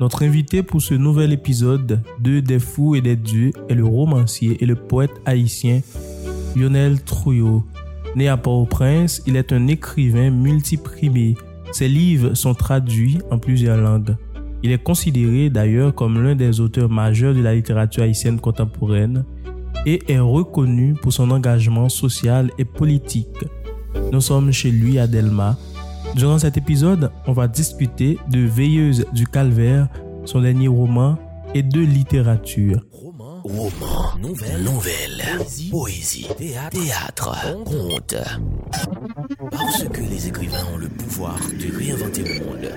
Notre invité pour ce nouvel épisode de Des fous et des dieux est le romancier et le poète haïtien Lionel Trouillot. Né à Port-au-Prince, il est un écrivain multiprimé. Ses livres sont traduits en plusieurs langues. Il est considéré d'ailleurs comme l'un des auteurs majeurs de la littérature haïtienne contemporaine et est reconnu pour son engagement social et politique. Nous sommes chez lui à Delma. Durant cet épisode, on va discuter de Veilleuse du Calvaire, son dernier roman, et de littérature. Roman, roman, nouvelle, nouvelle, poésie, poésie théâtre, théâtre, conte. Parce que les écrivains ont le pouvoir de réinventer le monde.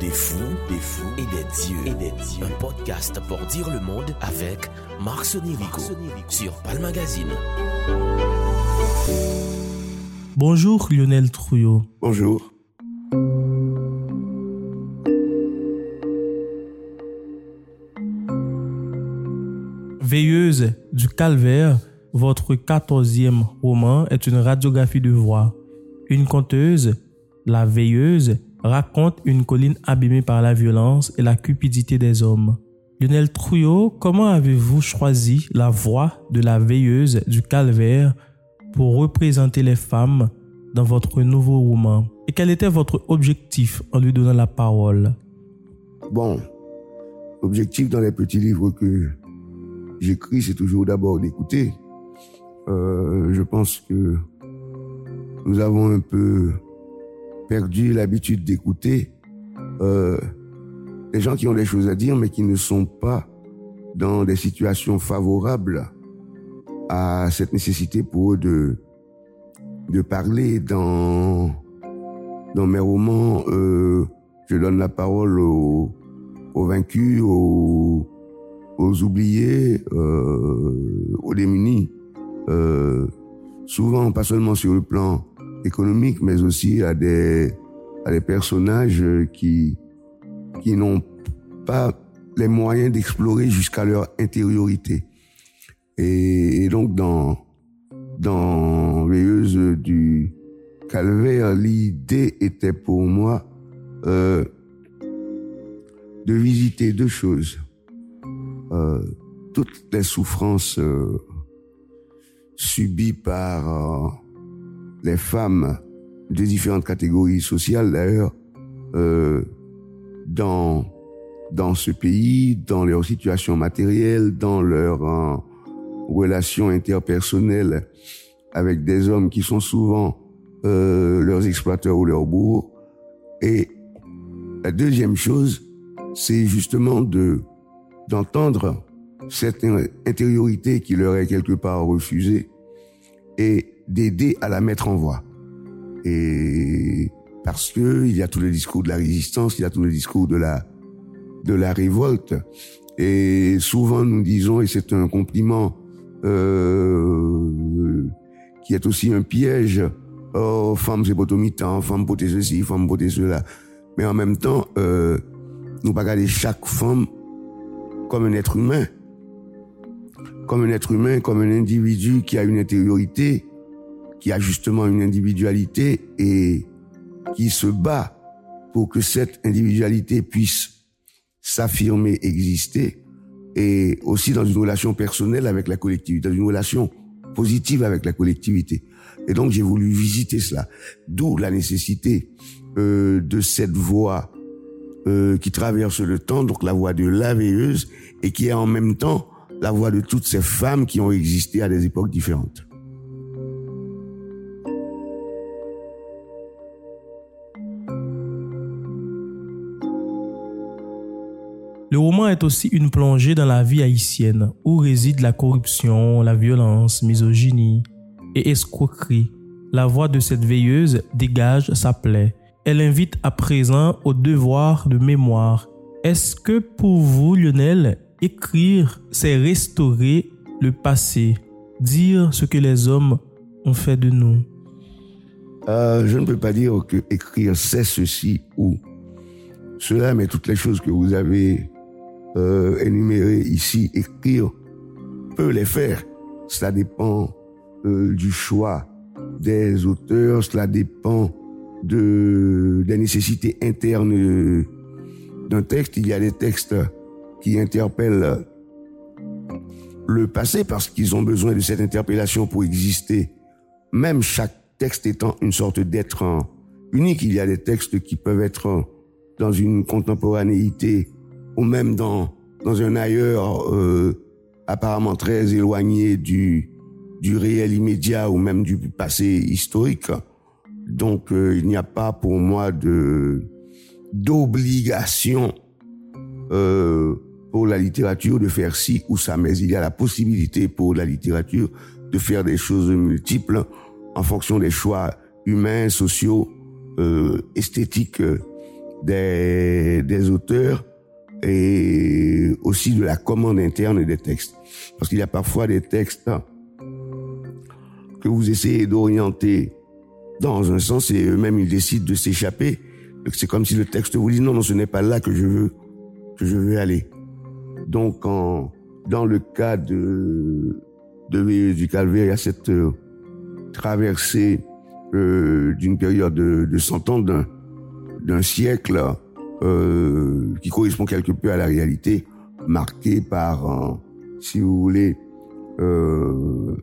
Des fous, des fous et des dieux. Un podcast pour dire le monde avec Marc Sonirico sur Palm Magazine. Bonjour Lionel Trouillot. Bonjour. Veilleuse du Calvaire, votre quatorzième roman est une radiographie de voix. Une conteuse, la veilleuse, raconte une colline abîmée par la violence et la cupidité des hommes. Lionel Trouillot, comment avez-vous choisi la voix de la veilleuse du calvaire pour représenter les femmes dans votre nouveau roman. Et quel était votre objectif en lui donnant la parole? Bon, l'objectif dans les petits livres que j'écris, c'est toujours d'abord d'écouter. Euh, je pense que nous avons un peu perdu l'habitude d'écouter. Euh, les gens qui ont des choses à dire, mais qui ne sont pas dans des situations favorables à cette nécessité pour eux de, de parler dans, dans mes romans. Euh, je donne la parole aux, aux vaincus, aux, aux oubliés, euh, aux démunis. Euh, souvent, pas seulement sur le plan économique, mais aussi à des, à des personnages qui, qui n'ont pas les moyens d'explorer jusqu'à leur intériorité. Et, et, donc, dans, dans Veilleuse du Calvaire, l'idée était pour moi euh, de visiter deux choses. Euh, toutes les souffrances euh, subies par euh, les femmes de différentes catégories sociales d'ailleurs euh, dans dans ce pays, dans leur situation matérielle, dans leurs euh, relations interpersonnelles avec des hommes qui sont souvent euh, leurs exploiteurs ou leurs bourgs. Et la deuxième chose, c'est justement de d'entendre cette intériorité qui leur est quelque part refusée et d'aider à la mettre en voie. Et parce que il y a tous les discours de la résistance, il y a tous les discours de la de la révolte. Et souvent nous disons, et c'est un compliment euh, qui est aussi un piège, oh femme c'est potomitan, femme poté ceci, femme poté cela. Mais en même temps, euh, nous pas chaque femme comme un être humain, comme un être humain, comme un individu qui a une intériorité, qui a justement une individualité et qui se bat pour que cette individualité puisse s'affirmer, exister, et aussi dans une relation personnelle avec la collectivité, dans une relation positive avec la collectivité. Et donc j'ai voulu visiter cela, d'où la nécessité euh, de cette voie euh, qui traverse le temps, donc la voie de la veilleuse, et qui est en même temps la voix de toutes ces femmes qui ont existé à des époques différentes. Roman est aussi une plongée dans la vie haïtienne, où réside la corruption, la violence, misogynie et escroquerie? La voix de cette veilleuse dégage sa plaie. Elle invite à présent au devoir de mémoire. Est-ce que pour vous, Lionel, écrire, c'est restaurer le passé, dire ce que les hommes ont fait de nous? Euh, Je ne peux pas dire que écrire, c'est ceci ou cela, mais toutes les choses que vous avez euh, énumérées ici, écrire peut les faire. Cela dépend euh, du choix des auteurs, cela dépend de des nécessités internes d'un texte, il y a des textes qui interpellent le passé parce qu'ils ont besoin de cette interpellation pour exister. Même chaque texte étant une sorte d'être unique, il y a des textes qui peuvent être dans une contemporanéité ou même dans dans un ailleurs euh, apparemment très éloigné du du réel immédiat ou même du passé historique. Donc euh, il n'y a pas pour moi de d'obligation euh, pour la littérature de faire ci ou ça, mais il y a la possibilité pour la littérature de faire des choses multiples en fonction des choix humains, sociaux, euh, esthétiques euh, des, des auteurs et aussi de la commande interne des textes. Parce qu'il y a parfois des textes que vous essayez d'orienter dans un sens et eux-mêmes ils décident de s'échapper. C'est comme si le texte vous dit non, non, ce n'est pas là que je veux, que je veux aller. Donc, en, dans le cas de, de du Calvaire, il y a cette euh, traversée euh, d'une période de, de 100 ans, d'un siècle, euh, qui correspond quelque peu à la réalité, marquée par, si vous voulez, euh,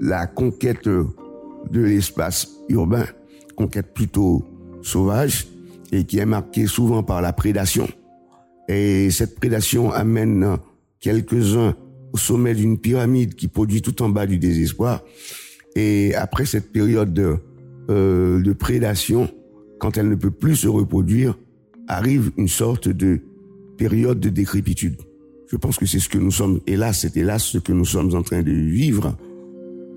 la conquête de l'espace urbain, conquête plutôt sauvage, et qui est marquée souvent par la prédation. Et cette prédation amène quelques-uns au sommet d'une pyramide qui produit tout en bas du désespoir. Et après cette période de, euh, de prédation, quand elle ne peut plus se reproduire, arrive une sorte de période de décrépitude. Je pense que c'est ce que nous sommes, hélas, c'est hélas ce que nous sommes en train de vivre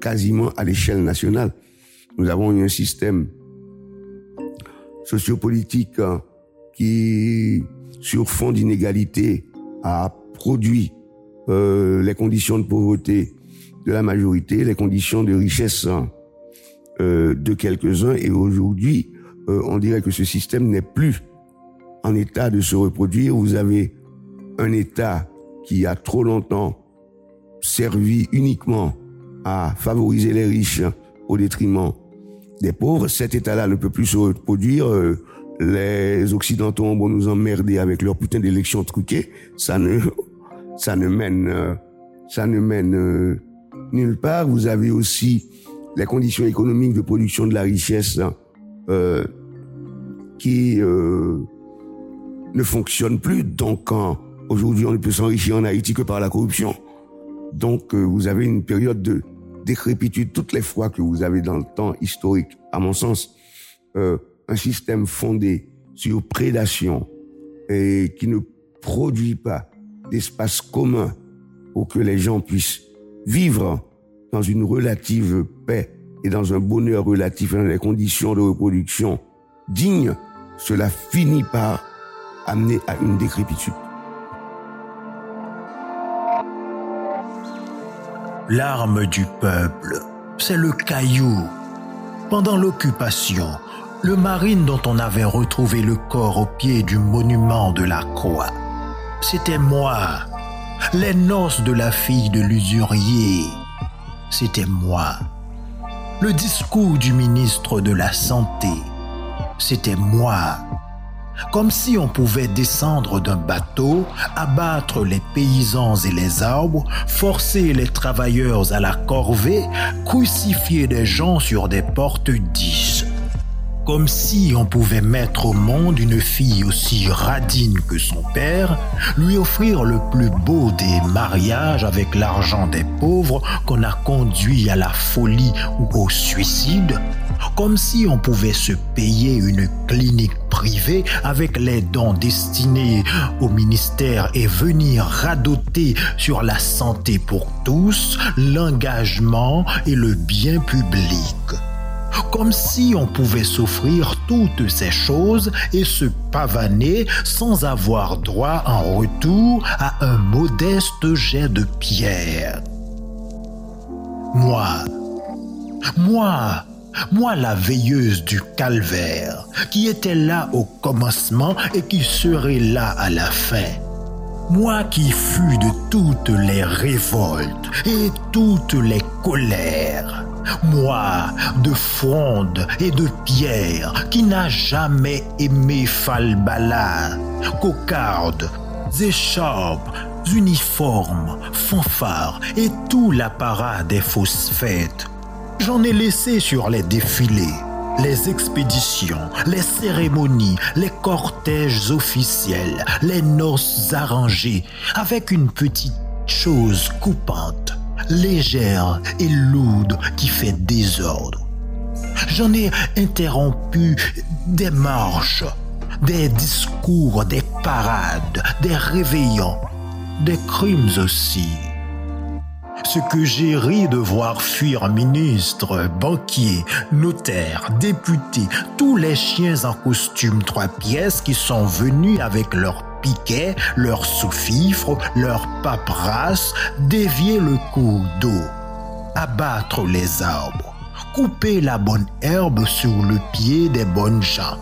quasiment à l'échelle nationale. Nous avons eu un système sociopolitique hein, qui sur fond d'inégalité a produit euh, les conditions de pauvreté de la majorité, les conditions de richesse euh, de quelques-uns. Et aujourd'hui, euh, on dirait que ce système n'est plus en état de se reproduire. Vous avez un État qui a trop longtemps servi uniquement à favoriser les riches au détriment des pauvres. Cet État-là ne peut plus se reproduire. Euh, les Occidentaux vont nous emmerder avec leur putain d'élections truquées. Ça ne, ça ne mène, euh, ça ne mène euh, nulle part. Vous avez aussi les conditions économiques de production de la richesse hein, euh, qui euh, ne fonctionnent plus. Donc, aujourd'hui, on ne peut s'enrichir en Haïti que par la corruption. Donc, vous avez une période de décrépitude toutes les fois que vous avez dans le temps historique, à mon sens. Euh, un système fondé sur prédation et qui ne produit pas d'espace commun pour que les gens puissent vivre dans une relative paix et dans un bonheur relatif dans des conditions de reproduction dignes, cela finit par amener à une décrépitude. L'arme du peuple, c'est le caillou. Pendant l'occupation, le marine dont on avait retrouvé le corps au pied du monument de la croix. C'était moi. Les noces de la fille de l'usurier. C'était moi. Le discours du ministre de la Santé. C'était moi. Comme si on pouvait descendre d'un bateau, abattre les paysans et les arbres, forcer les travailleurs à la corvée, crucifier des gens sur des portes dix comme si on pouvait mettre au monde une fille aussi radine que son père, lui offrir le plus beau des mariages avec l'argent des pauvres qu'on a conduit à la folie ou au suicide, comme si on pouvait se payer une clinique privée avec les dons destinés au ministère et venir radoter sur la santé pour tous, l'engagement et le bien public comme si on pouvait s'offrir toutes ces choses et se pavaner sans avoir droit en retour à un modeste jet de pierre. Moi, moi, moi la veilleuse du calvaire, qui était là au commencement et qui serait là à la fin. Moi qui fus de toutes les révoltes et toutes les colères, moi de fronde et de pierre qui n'a jamais aimé Falbala, cocarde, écharpes, uniformes, fanfares et tout l'apparat des fausses fêtes. J'en ai laissé sur les défilés les expéditions, les cérémonies, les cortèges officiels, les noces arrangées, avec une petite chose coupante, légère et lourde qui fait désordre. J'en ai interrompu des marches, des discours, des parades, des réveillons, des crimes aussi ce que j'ai ri de voir fuir ministres, banquiers, notaires, députés, tous les chiens en costume trois pièces qui sont venus avec leurs piquets, leurs sous-fifres, leurs paperasses, dévier le cours d'eau, abattre les arbres, couper la bonne herbe sur le pied des bonnes gens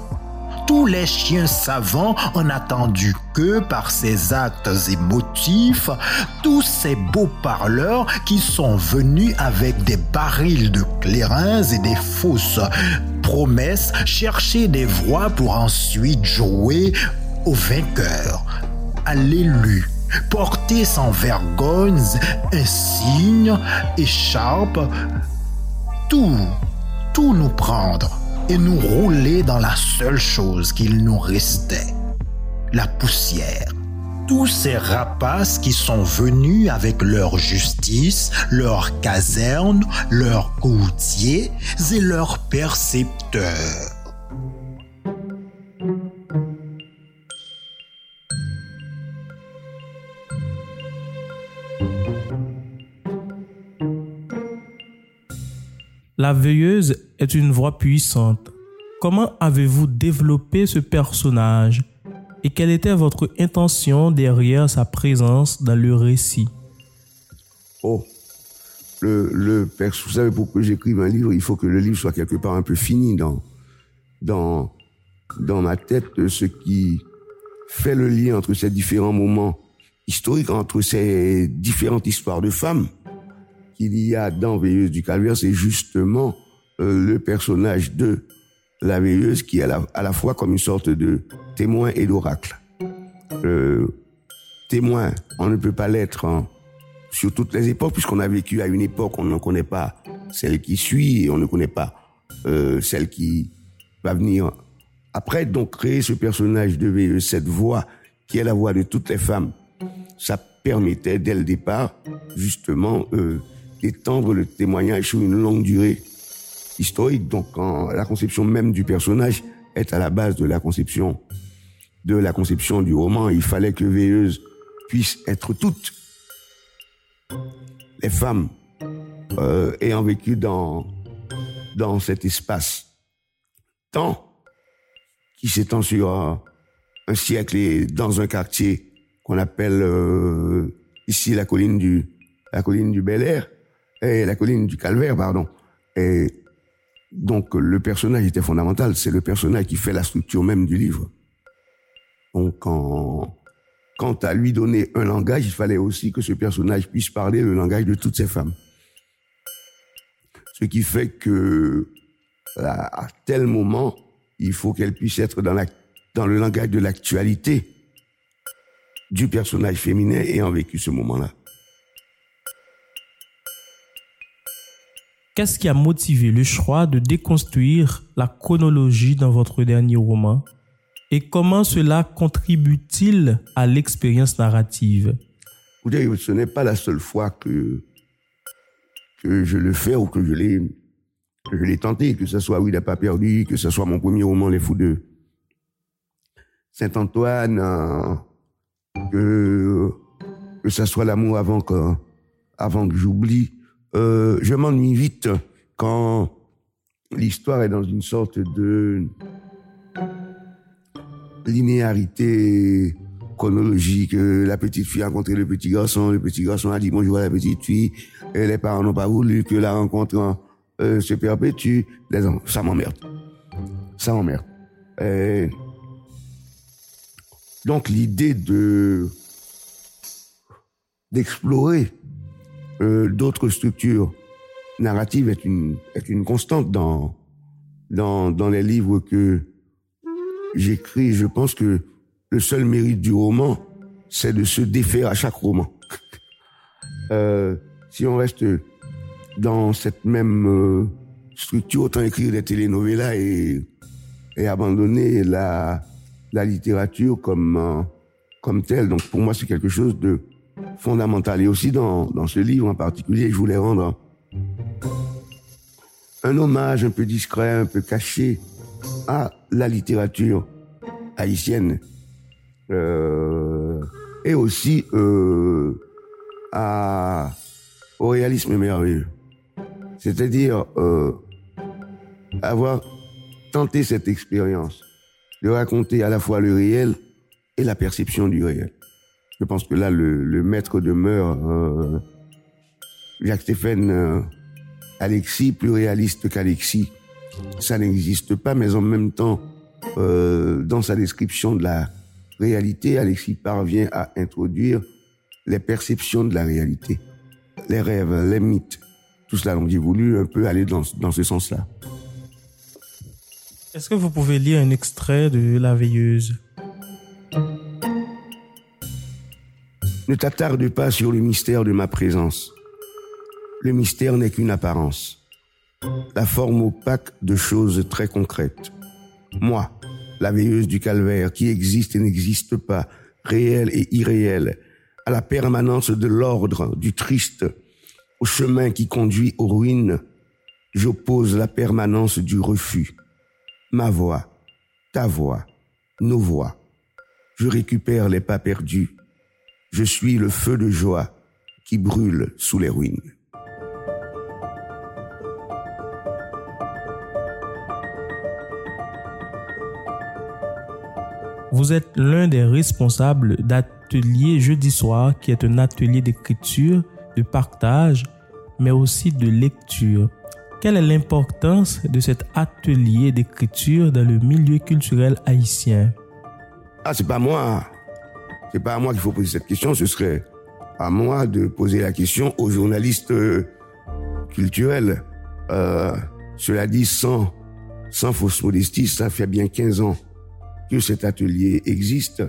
tous les chiens savants ont attendu que, par ces actes émotifs, tous ces beaux parleurs qui sont venus avec des barils de clairins et des fausses promesses chercher des voix pour ensuite jouer au vainqueur, à l'élu, porter sans vergogne insignes, écharpe, tout, tout nous prendre et nous rouler dans la seule chose qu'il nous restait, la poussière. Tous ces rapaces qui sont venus avec leur justice, leur caserne, leurs courtiers et leurs percepteurs. La veilleuse est une voix puissante. Comment avez-vous développé ce personnage? Et quelle était votre intention derrière sa présence dans le récit? Oh, le, le vous savez, pour que j'écrive un livre, il faut que le livre soit quelque part un peu fini dans, dans, dans ma tête, ce qui fait le lien entre ces différents moments historiques, entre ces différentes histoires de femmes qu'il y a dans Veilleuse du Calvaire, c'est justement euh, le personnage de la veilleuse qui est à la, fois comme une sorte de témoin et d'oracle. Euh, témoin, on ne peut pas l'être sur toutes les époques, puisqu'on a vécu à une époque, on ne connaît pas celle qui suit, et on ne connaît pas euh, celle qui va venir après. Donc créer ce personnage de veilleuse, cette voix qui est la voix de toutes les femmes, ça permettait dès le départ justement étendre le témoignage sur une longue durée historique. Donc, la conception même du personnage est à la base de la conception de la conception du roman, il fallait que Veilleuse puisse être toutes les femmes euh, ayant vécu dans dans cet espace. Temps qui s'étend sur un siècle et dans un quartier qu'on appelle euh, ici la colline du la colline du Bel Air et la colline du Calvaire, pardon. Et donc le personnage était fondamental. C'est le personnage qui fait la structure même du livre. Donc quand, quant à lui donner un langage, il fallait aussi que ce personnage puisse parler le langage de toutes ces femmes. Ce qui fait que à tel moment, il faut qu'elle puisse être dans, dans le langage de l'actualité du personnage féminin ayant vécu ce moment-là. Qu'est-ce qui a motivé le choix de déconstruire la chronologie dans votre dernier roman? Et comment cela contribue-t-il à l'expérience narrative? Ce n'est pas la seule fois que, que je le fais ou que je l'ai je l'ai tenté, que ce soit Oui, n'a pas perdu, que ce soit mon premier roman, Les Fous de Saint-Antoine, euh, que, que ce soit L'amour avant que, avant que j'oublie. Euh, je m'ennuie vite quand l'histoire est dans une sorte de linéarité chronologique. La petite fille a rencontré le petit garçon, le petit garçon a dit bonjour à la petite fille, et les parents n'ont pas voulu que la rencontre euh, se perpétue. Ça m'emmerde. Ça m'emmerde. Donc l'idée de d'explorer euh, d'autres structures narratives est une, est une constante dans, dans, dans les livres que j'écris. Je pense que le seul mérite du roman, c'est de se défaire à chaque roman. euh, si on reste dans cette même euh, structure, autant écrire des telenovelas et, et abandonner la, la littérature comme, comme telle. Donc pour moi, c'est quelque chose de fondamental. Et aussi dans, dans ce livre en particulier, je voulais rendre un hommage un peu discret, un peu caché à la littérature haïtienne euh, et aussi euh, au réalisme merveilleux. C'est-à-dire euh, avoir tenté cette expérience de raconter à la fois le réel et la perception du réel. Je pense que là, le, maître demeure euh, Jacques Stéphane euh, Alexis, plus réaliste qu'Alexis. Ça n'existe pas, mais en même temps, euh, dans sa description de la réalité, Alexis parvient à introduire les perceptions de la réalité, les rêves, les mythes. Tout cela, donc j'ai voulu un peu aller dans, dans ce sens-là. Est-ce que vous pouvez lire un extrait de La Veilleuse? Ne t'attarde pas sur le mystère de ma présence. Le mystère n'est qu'une apparence, la forme opaque de choses très concrètes. Moi, la veilleuse du calvaire qui existe et n'existe pas, réelle et irréelle, à la permanence de l'ordre, du triste, au chemin qui conduit aux ruines, j'oppose la permanence du refus. Ma voix, ta voix, nos voix. Je récupère les pas perdus. Je suis le feu de joie qui brûle sous les ruines. Vous êtes l'un des responsables d'Atelier Jeudi Soir, qui est un atelier d'écriture, de partage, mais aussi de lecture. Quelle est l'importance de cet atelier d'écriture dans le milieu culturel haïtien? Ah, c'est pas moi. C'est pas à moi qu'il faut poser cette question. Ce serait à moi de poser la question aux journalistes euh, culturels. Euh, cela dit, sans, sans fausse modestie, ça fait bien 15 ans que cet atelier existe.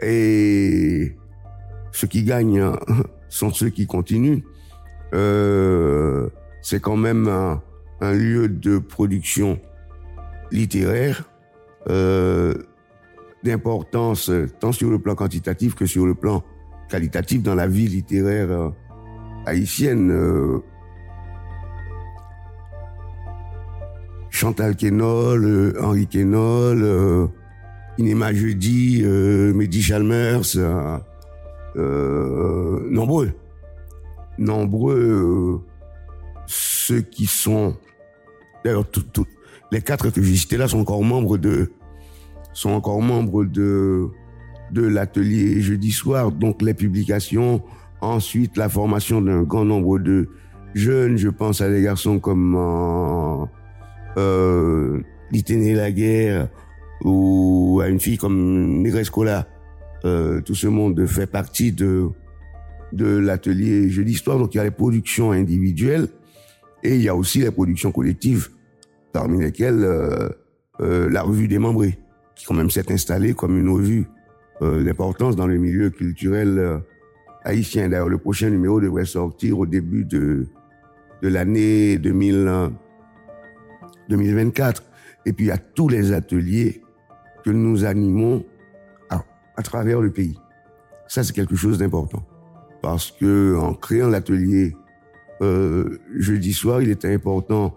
Et ceux qui gagnent sont ceux qui continuent. Euh, c'est quand même un, un, lieu de production littéraire euh, d'importance tant sur le plan quantitatif que sur le plan qualitatif dans la vie littéraire euh, haïtienne. Euh, Chantal Kenol, euh, Henri Kenol, euh, Inema Jeudi, Mehdi Chalmers, nombreux, nombreux ceux qui sont, d'ailleurs, les quatre que j'ai cités là sont encore membres de, sont encore membres de, de l'atelier jeudi soir, donc les publications, ensuite la formation d'un grand nombre de jeunes, je pense à des garçons comme euh, euh, Litténé la guerre ou à une fille comme Negrescola. Euh, tout ce monde fait partie de de l'atelier Jeu d'Histoire. Donc il y a les productions individuelles et il y a aussi les productions collectives, parmi lesquelles euh, euh, la revue des membrés, quand même s'est installée comme une revue euh, d'importance dans le milieu culturel euh, haïtien. D'ailleurs, le prochain numéro devrait sortir au début de de l'année 2000. 2024. Et puis, a tous les ateliers que nous animons à, à travers le pays. Ça, c'est quelque chose d'important. Parce que en créant l'atelier euh, jeudi soir, il était important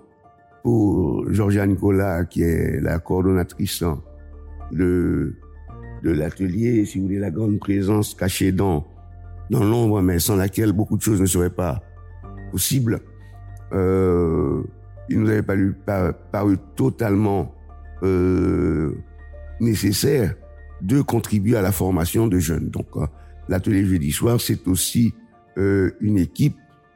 pour Georgia Nicolas, qui est la coordonnatrice de, de l'atelier, si vous voulez, la grande présence cachée dans, dans l'ombre, mais sans laquelle beaucoup de choses ne seraient pas possibles. Euh, il nous avait paru, par, paru totalement euh, nécessaire de contribuer à la formation de jeunes. Donc, euh, l'atelier jeudi soir, c'est aussi euh, une équipe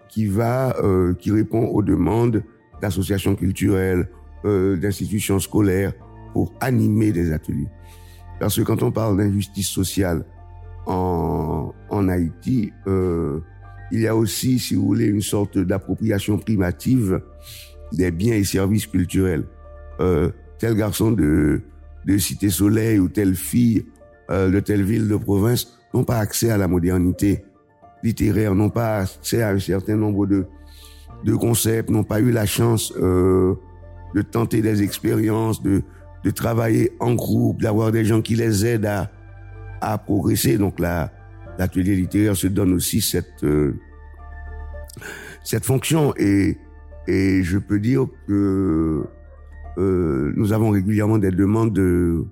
qui va, euh, qui répond aux demandes d'associations culturelles, d'institutions scolaires pour animer des ateliers. Parce que quand on parle d'injustice sociale en, Haïti, euh, il y a aussi, si vous voulez, une sorte d'appropriation primative des biens et services culturels. Euh, tel garçon de, de Cité Soleil ou telle fille euh, de telle ville de province n'ont pas accès à la modernité littéraire, n'ont pas accès à un certain nombre de, de concepts, n'ont pas eu la chance de tenter des expériences, de, de travailler en groupe, d'avoir des gens qui les aident à, à progresser. Donc là, l'atelier littéraire se donne aussi cette euh, cette fonction et et je peux dire que euh, nous avons régulièrement des demandes de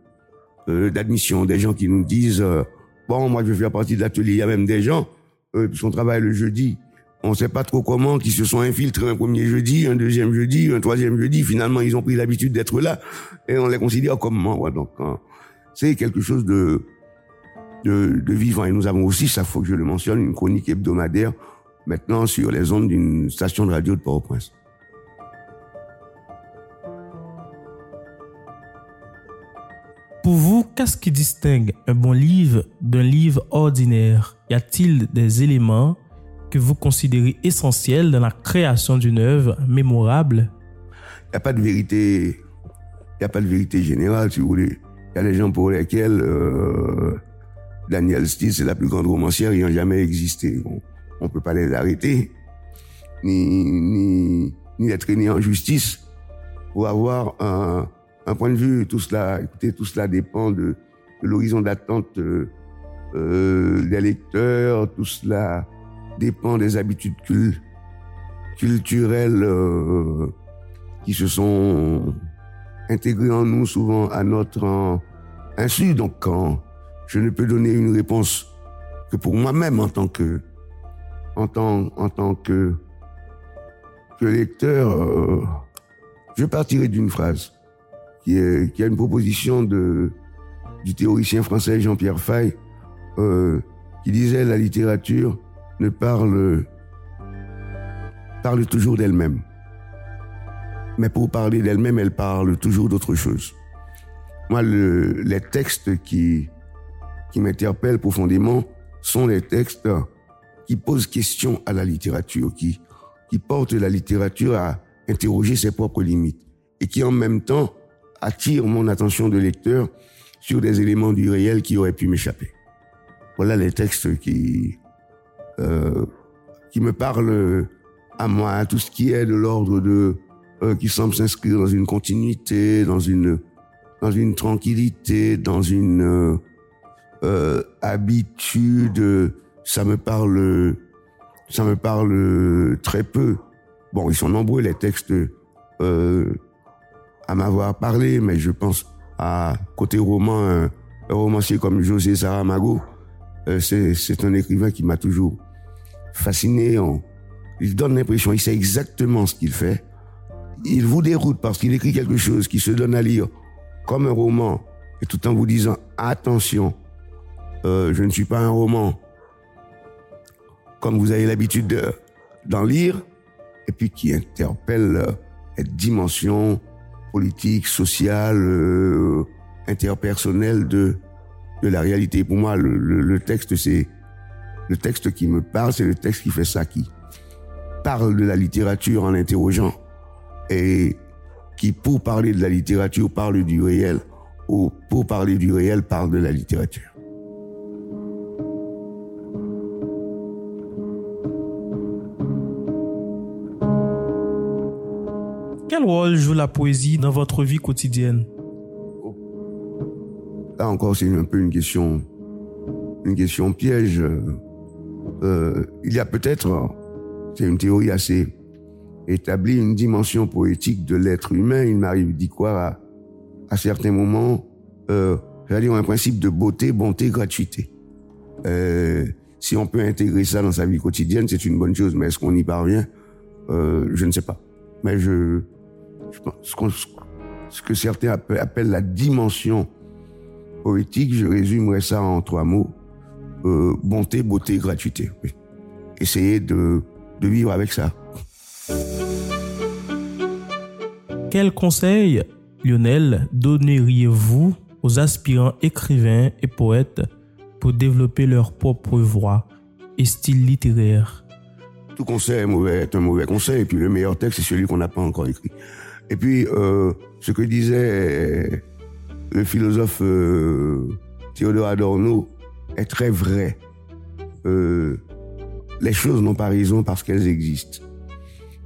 euh, d'admission, des gens qui nous disent euh, bon moi je veux faire partie de l'atelier. Il y a même des gens euh, qui sont travaillent le jeudi. On ne sait pas trop comment, qui se sont infiltrés un premier jeudi, un deuxième jeudi, un troisième jeudi. Finalement, ils ont pris l'habitude d'être là et on les considère comme membres. Donc, hein, c'est quelque chose de vivant. Et nous avons aussi, ça faut que je le mentionne, une chronique hebdomadaire maintenant sur les ondes d'une station de radio de Port-au-Prince. Pour vous, qu'est-ce qui distingue un bon livre d'un livre ordinaire? Y a-t-il des éléments que vous considérez essentiels dans la création d'une œuvre mémorable? Il n'y a pas de vérité, il n'y a pas de vérité générale, si vous voulez. Il y a des gens pour lesquels euh, Daniel Steele, c'est la plus grande romancière ayant jamais existé. On ne peut pas les arrêter, ni, ni, ni les traîner en justice pour avoir un, point de vue. Tout cela, écoutez, tout cela dépend de, de l'horizon d'attente euh, euh, des lecteurs, tout cela dépend des habitudes cul- culturelles euh, qui se sont intégrées en nous souvent à notre insu. Donc, quand je ne peux donner une réponse que pour moi-même en tant que en tant en tant que que lecteur, euh, je partirai d'une phrase qui est qui une proposition de du théoricien français Jean-Pierre Fay euh, qui disait la littérature ne parle parle toujours d'elle-même. Mais pour parler d'elle-même, elle parle toujours d'autre chose. Moi, le, les textes qui qui m'interpellent profondément sont les textes qui posent question à la littérature, qui qui portent la littérature à interroger ses propres limites et qui en même temps attirent mon attention de lecteur sur des éléments du réel qui auraient pu m'échapper. Voilà les textes qui euh, qui me parlent à moi, tout ce qui est de l'ordre de euh, qui semble s'inscrire dans une continuité, dans une dans une tranquillité, dans une euh, euh, habitude. Ça me parle, ça me parle très peu. Bon, ils sont nombreux les textes euh, à m'avoir parlé, mais je pense à côté roman, un, un romancier comme José Saramago. Euh, c'est un écrivain qui m'a toujours fasciné. Il donne l'impression, il sait exactement ce qu'il fait. Il vous déroute parce qu'il écrit quelque chose qui se donne à lire comme un roman, et tout en vous disant attention, euh, je ne suis pas un roman comme vous avez l'habitude de- d'en lire, et puis qui interpelle euh, les dimensions politiques, sociales, euh, interpersonnelles de de la réalité. Pour moi, le, texte, c'est le texte qui me parle, c'est le texte qui fait ça, qui parle de la littérature en interrogeant et qui, pour parler de la littérature, parle du réel, ou pour parler du réel, parle de la littérature. Quel rôle joue la poésie dans votre vie quotidienne? Là encore, c'est un peu une question, une question piège. Euh, il y a peut-être, c'est une théorie assez établie, une dimension poétique de l'être humain. Il m'arrive d'y croire à, à certains moments, euh, j'allais dire un principe de beauté, bonté, gratuité. Euh, si on peut intégrer ça dans sa vie quotidienne, c'est une bonne chose, mais est-ce qu'on y parvient? Euh, Je ne sais pas. Mais je, je pense ce, ce que certains appellent la dimension poétique, je résumerais ça en trois mots. Euh, bonté, beauté, gratuité. Oui. Essayez de, de vivre avec ça. Quel conseil, Lionel, donneriez-vous aux aspirants écrivains et poètes pour développer leur propre voix et style littéraire? Tout conseil est, mauvais, est un mauvais conseil, et puis le meilleur texte, c'est celui qu'on n'a pas encore écrit. Et puis, euh, ce que disait le philosophe euh, Théodore Adorno est très vrai. Euh, les choses n'ont pas raison parce qu'elles existent.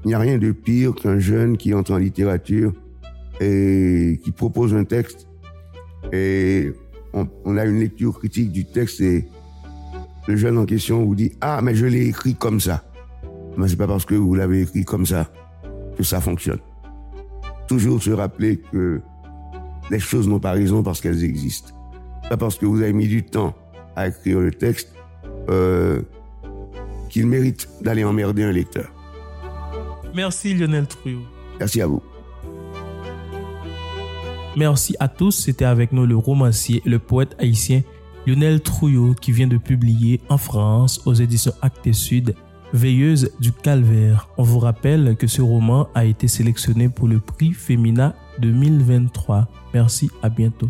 Il n'y a rien de pire qu'un jeune qui entre en littérature et qui propose un texte et on, on, a une lecture critique du texte et le jeune en question vous dit ah mais je l'ai écrit comme ça. Mais c'est pas parce que vous l'avez écrit comme ça que ça fonctionne. Toujours se rappeler que les choses n'ont pas raison parce qu'elles existent. Pas parce que vous avez mis du temps à écrire le texte euh, qu'il mérite d'aller emmerder un lecteur. Merci Lionel Trouillot. Merci à vous. Merci à tous. C'était avec nous le romancier et le poète haïtien Lionel Trouillot qui vient de publier en France aux éditions Actes Sud Veilleuse du Calvaire. On vous rappelle que ce roman a été sélectionné pour le prix Femina 2023. Merci, à bientôt.